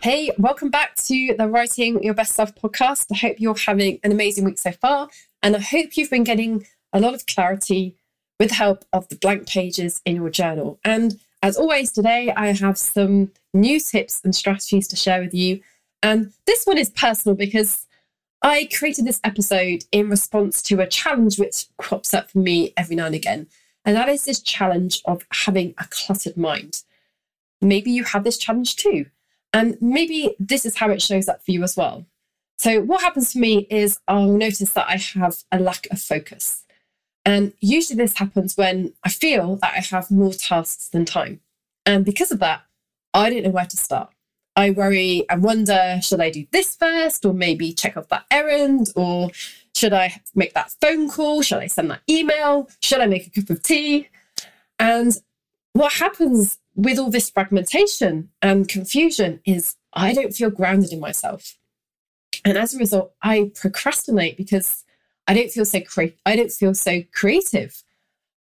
Hey, welcome back to the Writing Your Best Self podcast. I hope you're having an amazing week so far, and I hope you've been getting a lot of clarity with the help of the blank pages in your journal. And as always, today I have some new tips and strategies to share with you. And this one is personal because I created this episode in response to a challenge which crops up for me every now and again. And that is this challenge of having a cluttered mind. Maybe you have this challenge too. And maybe this is how it shows up for you as well. So, what happens for me is I'll notice that I have a lack of focus. And usually this happens when I feel that I have more tasks than time. And because of that, I don't know where to start. I worry and wonder should I do this first, or maybe check off that errand, or should I make that phone call? Should I send that email? Should I make a cup of tea? And what happens with all this fragmentation and confusion is I don't feel grounded in myself. And as a result, I procrastinate because I don't feel so cre- I don't feel so creative.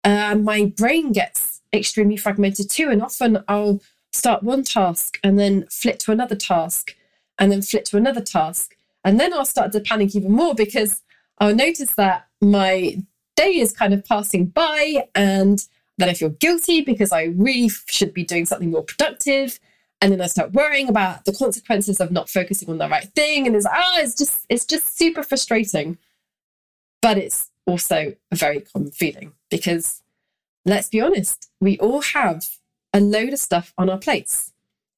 Uh, my brain gets extremely fragmented too. And often I'll start one task and then flip to another task and then flip to another task. And then I'll start to panic even more because I'll notice that my day is kind of passing by and then I feel guilty because I really should be doing something more productive. And then I start worrying about the consequences of not focusing on the right thing. And it's ah, oh, it's just it's just super frustrating. But it's also a very common feeling because let's be honest, we all have a load of stuff on our plates.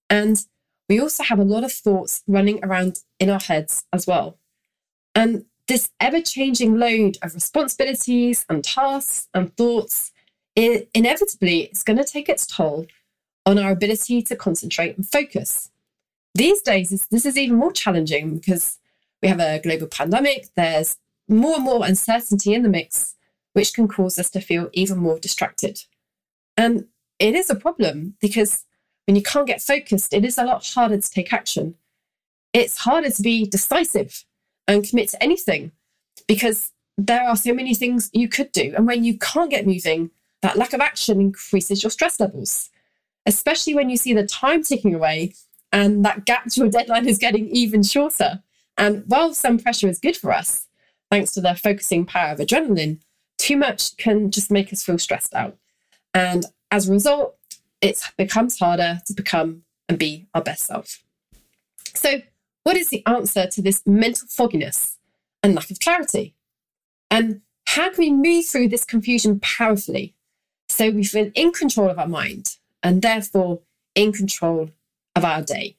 And we also have a lot of thoughts running around in our heads as well. And this ever changing load of responsibilities and tasks and thoughts, it inevitably it's going to take its toll on our ability to concentrate and focus. These days, this is even more challenging because we have a global pandemic, there's more and more uncertainty in the mix, which can cause us to feel even more distracted. And it is a problem because when you can't get focused, it is a lot harder to take action. It's harder to be decisive and commit to anything because there are so many things you could do. And when you can't get moving, that lack of action increases your stress levels, especially when you see the time ticking away and that gap to a deadline is getting even shorter. And while some pressure is good for us, thanks to the focusing power of adrenaline, too much can just make us feel stressed out. And as a result, it becomes harder to become and be our best self. So, what is the answer to this mental fogginess and lack of clarity? And how can we move through this confusion powerfully so we feel in control of our mind and therefore in control of our day?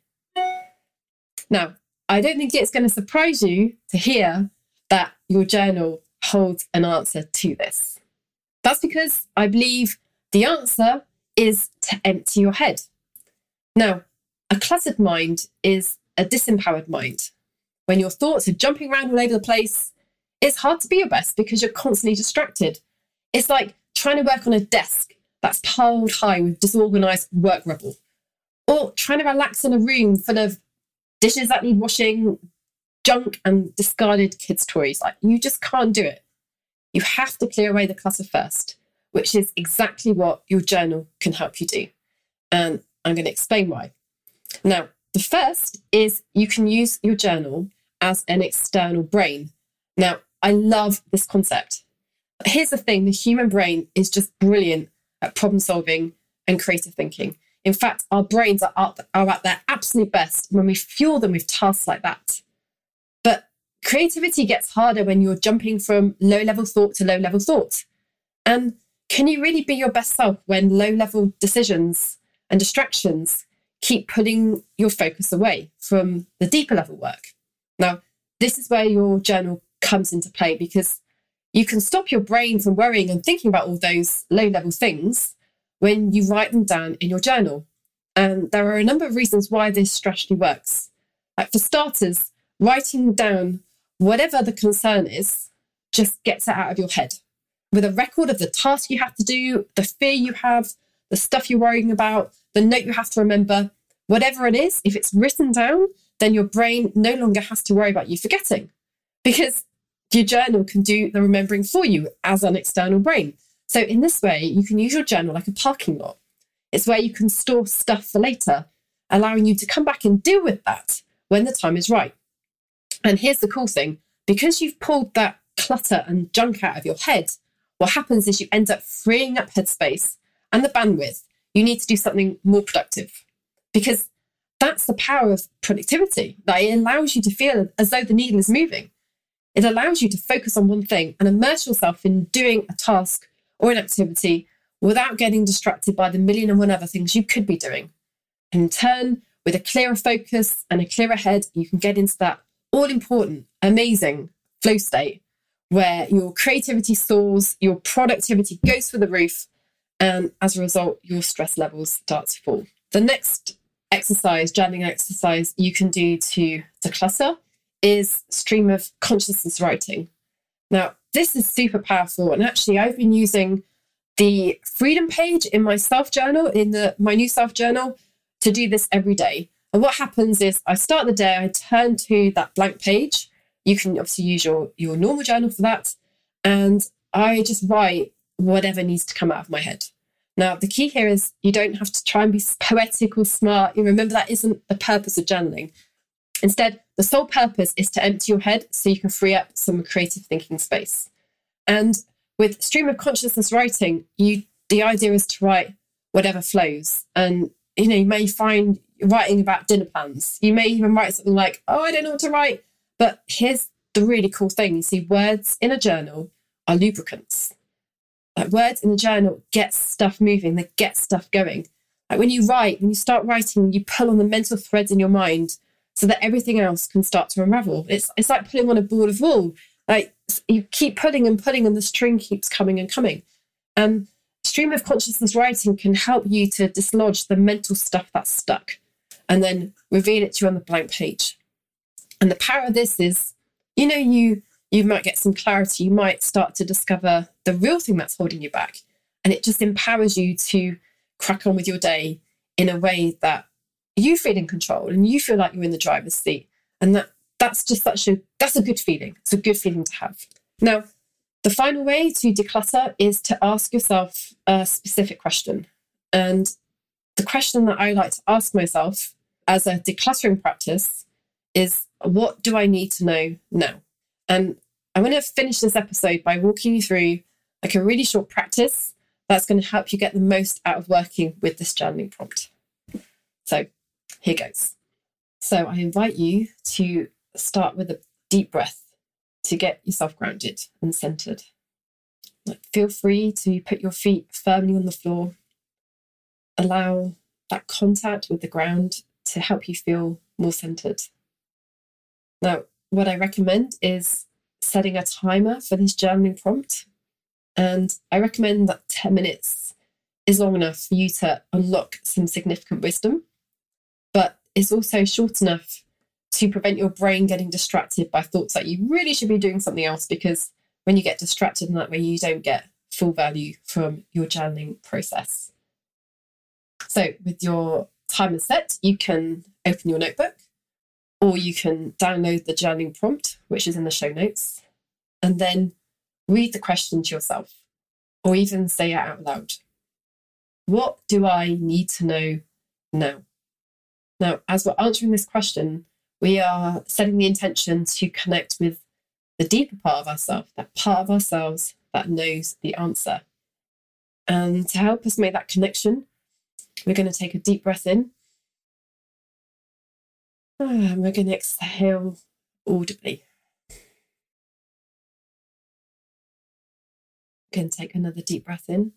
Now, I don't think it's going to surprise you to hear that your journal holds an answer to this. That's because I believe the answer is to empty your head. Now, a cluttered mind is a disempowered mind. When your thoughts are jumping around all over the place, it's hard to be your best because you're constantly distracted. It's like trying to work on a desk that's piled high with disorganized work rubble, or trying to relax in a room full of dishes that need washing, junk, and discarded kids' toys. Like, you just can't do it. You have to clear away the clutter first, which is exactly what your journal can help you do. And I'm going to explain why. Now, the first is you can use your journal as an external brain. Now, I love this concept. Here's the thing the human brain is just brilliant at problem solving and creative thinking. In fact, our brains are, up, are at their absolute best when we fuel them with tasks like that. But creativity gets harder when you're jumping from low level thought to low level thought. And can you really be your best self when low level decisions and distractions keep pulling your focus away from the deeper level work? Now, this is where your journal comes into play because you can stop your brain from worrying and thinking about all those low level things when you write them down in your journal. And there are a number of reasons why this strategy works. Like for starters, writing down whatever the concern is just gets it out of your head with a record of the task you have to do, the fear you have, the stuff you're worrying about, the note you have to remember, whatever it is, if it's written down, then your brain no longer has to worry about you forgetting because your journal can do the remembering for you as an external brain. So, in this way, you can use your journal like a parking lot. It's where you can store stuff for later, allowing you to come back and deal with that when the time is right. And here's the cool thing because you've pulled that clutter and junk out of your head, what happens is you end up freeing up headspace and the bandwidth you need to do something more productive. Because that's the power of productivity. That it allows you to feel as though the needle is moving. It allows you to focus on one thing and immerse yourself in doing a task or an activity without getting distracted by the million and one other things you could be doing. In turn, with a clearer focus and a clearer head, you can get into that all important, amazing flow state where your creativity soars, your productivity goes through the roof, and as a result, your stress levels start to fall. The next exercise, journaling exercise you can do to declutter is stream of consciousness writing. Now, this is super powerful. And actually, I've been using the freedom page in my self journal, in the my new self journal, to do this every day. And what happens is I start the day, I turn to that blank page. You can obviously use your, your normal journal for that. And I just write whatever needs to come out of my head. Now, the key here is you don't have to try and be poetic or smart. You remember that isn't the purpose of journaling. Instead, the sole purpose is to empty your head so you can free up some creative thinking space. And with stream of consciousness writing, you the idea is to write whatever flows. And you know, you may find writing about dinner plans. You may even write something like, "Oh, I don't know what to write." But here's the really cool thing: you see, words in a journal are lubricants. Like words in a journal get stuff moving, they get stuff going. Like when you write, when you start writing, you pull on the mental threads in your mind so that everything else can start to unravel. It's it's like pulling on a board of wool. Like you keep pulling and pulling, and the string keeps coming and coming. And stream of consciousness writing can help you to dislodge the mental stuff that's stuck and then reveal it to you on the blank page. And the power of this is, you know, you you might get some clarity, you might start to discover the real thing that's holding you back. And it just empowers you to crack on with your day in a way that you feel in control and you feel like you're in the driver's seat. And that that's just such a that's a good feeling. It's a good feeling to have. Now, the final way to declutter is to ask yourself a specific question. And the question that I like to ask myself as a decluttering practice is what do I need to know now? And I'm going to finish this episode by walking you through like a really short practice that's going to help you get the most out of working with this journaling prompt. So here goes. So I invite you to start with a deep breath to get yourself grounded and centered. Feel free to put your feet firmly on the floor. Allow that contact with the ground to help you feel more centered. Now, what I recommend is setting a timer for this journaling prompt. And I recommend that 10 minutes is long enough for you to unlock some significant wisdom it's also short enough to prevent your brain getting distracted by thoughts that you really should be doing something else because when you get distracted in that way, you don't get full value from your journaling process. So, with your timer set, you can open your notebook or you can download the journaling prompt, which is in the show notes, and then read the question to yourself or even say it out loud. What do I need to know now? Now, as we're answering this question, we are setting the intention to connect with the deeper part of ourselves, that part of ourselves that knows the answer. And to help us make that connection, we're going to take a deep breath in. And we're going to exhale audibly. Again, take another deep breath in.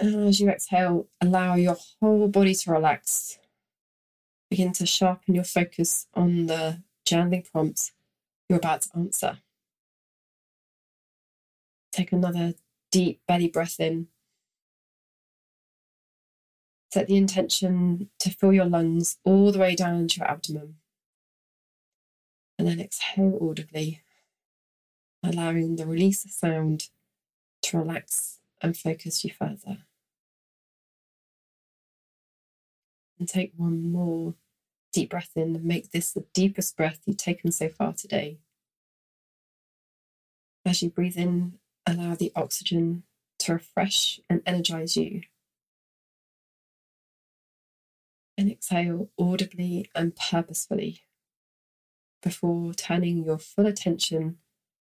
And as you exhale, allow your whole body to relax. Begin to sharpen your focus on the journaling prompt you're about to answer. Take another deep belly breath in. Set the intention to fill your lungs all the way down to your abdomen. And then exhale audibly, allowing the release of sound to relax and focus you further. And take one more deep breath in and make this the deepest breath you've taken so far today. As you breathe in, allow the oxygen to refresh and energize you. And exhale audibly and purposefully before turning your full attention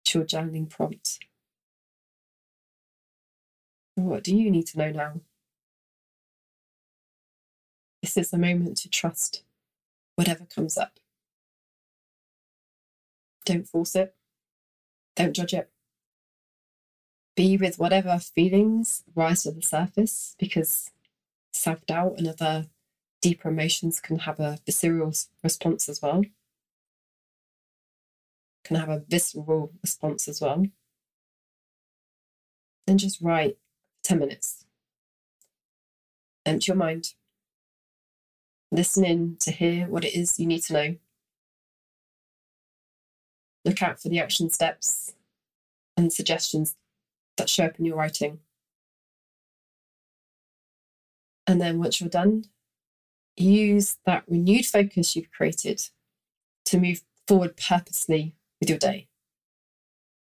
to your journaling prompt. What do you need to know now? This is the moment to trust whatever comes up. Don't force it. Don't judge it. Be with whatever feelings rise to the surface because self doubt and other deeper emotions can have a visceral response as well. Can have a visceral response as well. Then just write 10 minutes. Empty your mind listen in to hear what it is you need to know. Look out for the action steps and suggestions that show up in your writing. And then once you're done, use that renewed focus you've created to move forward purposely with your day.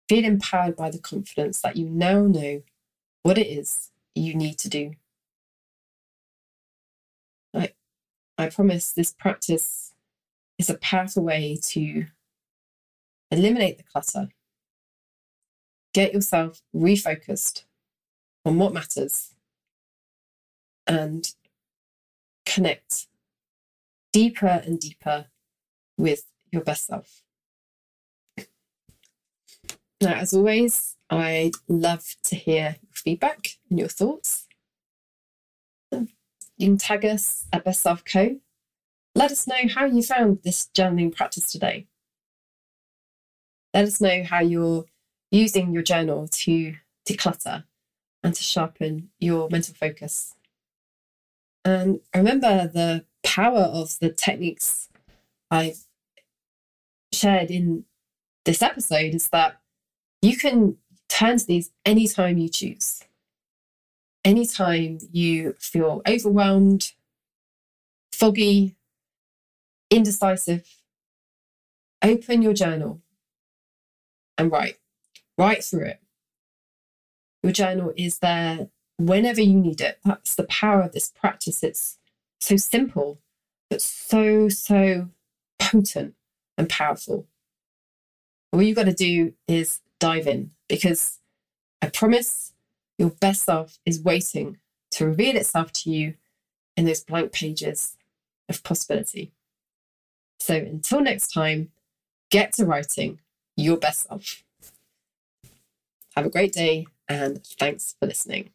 Feel empowered by the confidence that you now know what it is you need to do. I promise this practice is a powerful way to eliminate the clutter, get yourself refocused on what matters, and connect deeper and deeper with your best self. Now, as always, I'd love to hear your feedback and your thoughts. You can tag us at Best Self Co. Let us know how you found this journaling practice today. Let us know how you're using your journal to declutter and to sharpen your mental focus. And remember the power of the techniques I've shared in this episode is that you can turn to these anytime you choose anytime you feel overwhelmed, foggy, indecisive, open your journal and write. Write through it. Your journal is there whenever you need it. That's the power of this practice. It's so simple, but so, so potent and powerful. All you've got to do is dive in because I promise your best self is waiting to reveal itself to you in those blank pages of possibility. So until next time, get to writing your best self. Have a great day and thanks for listening.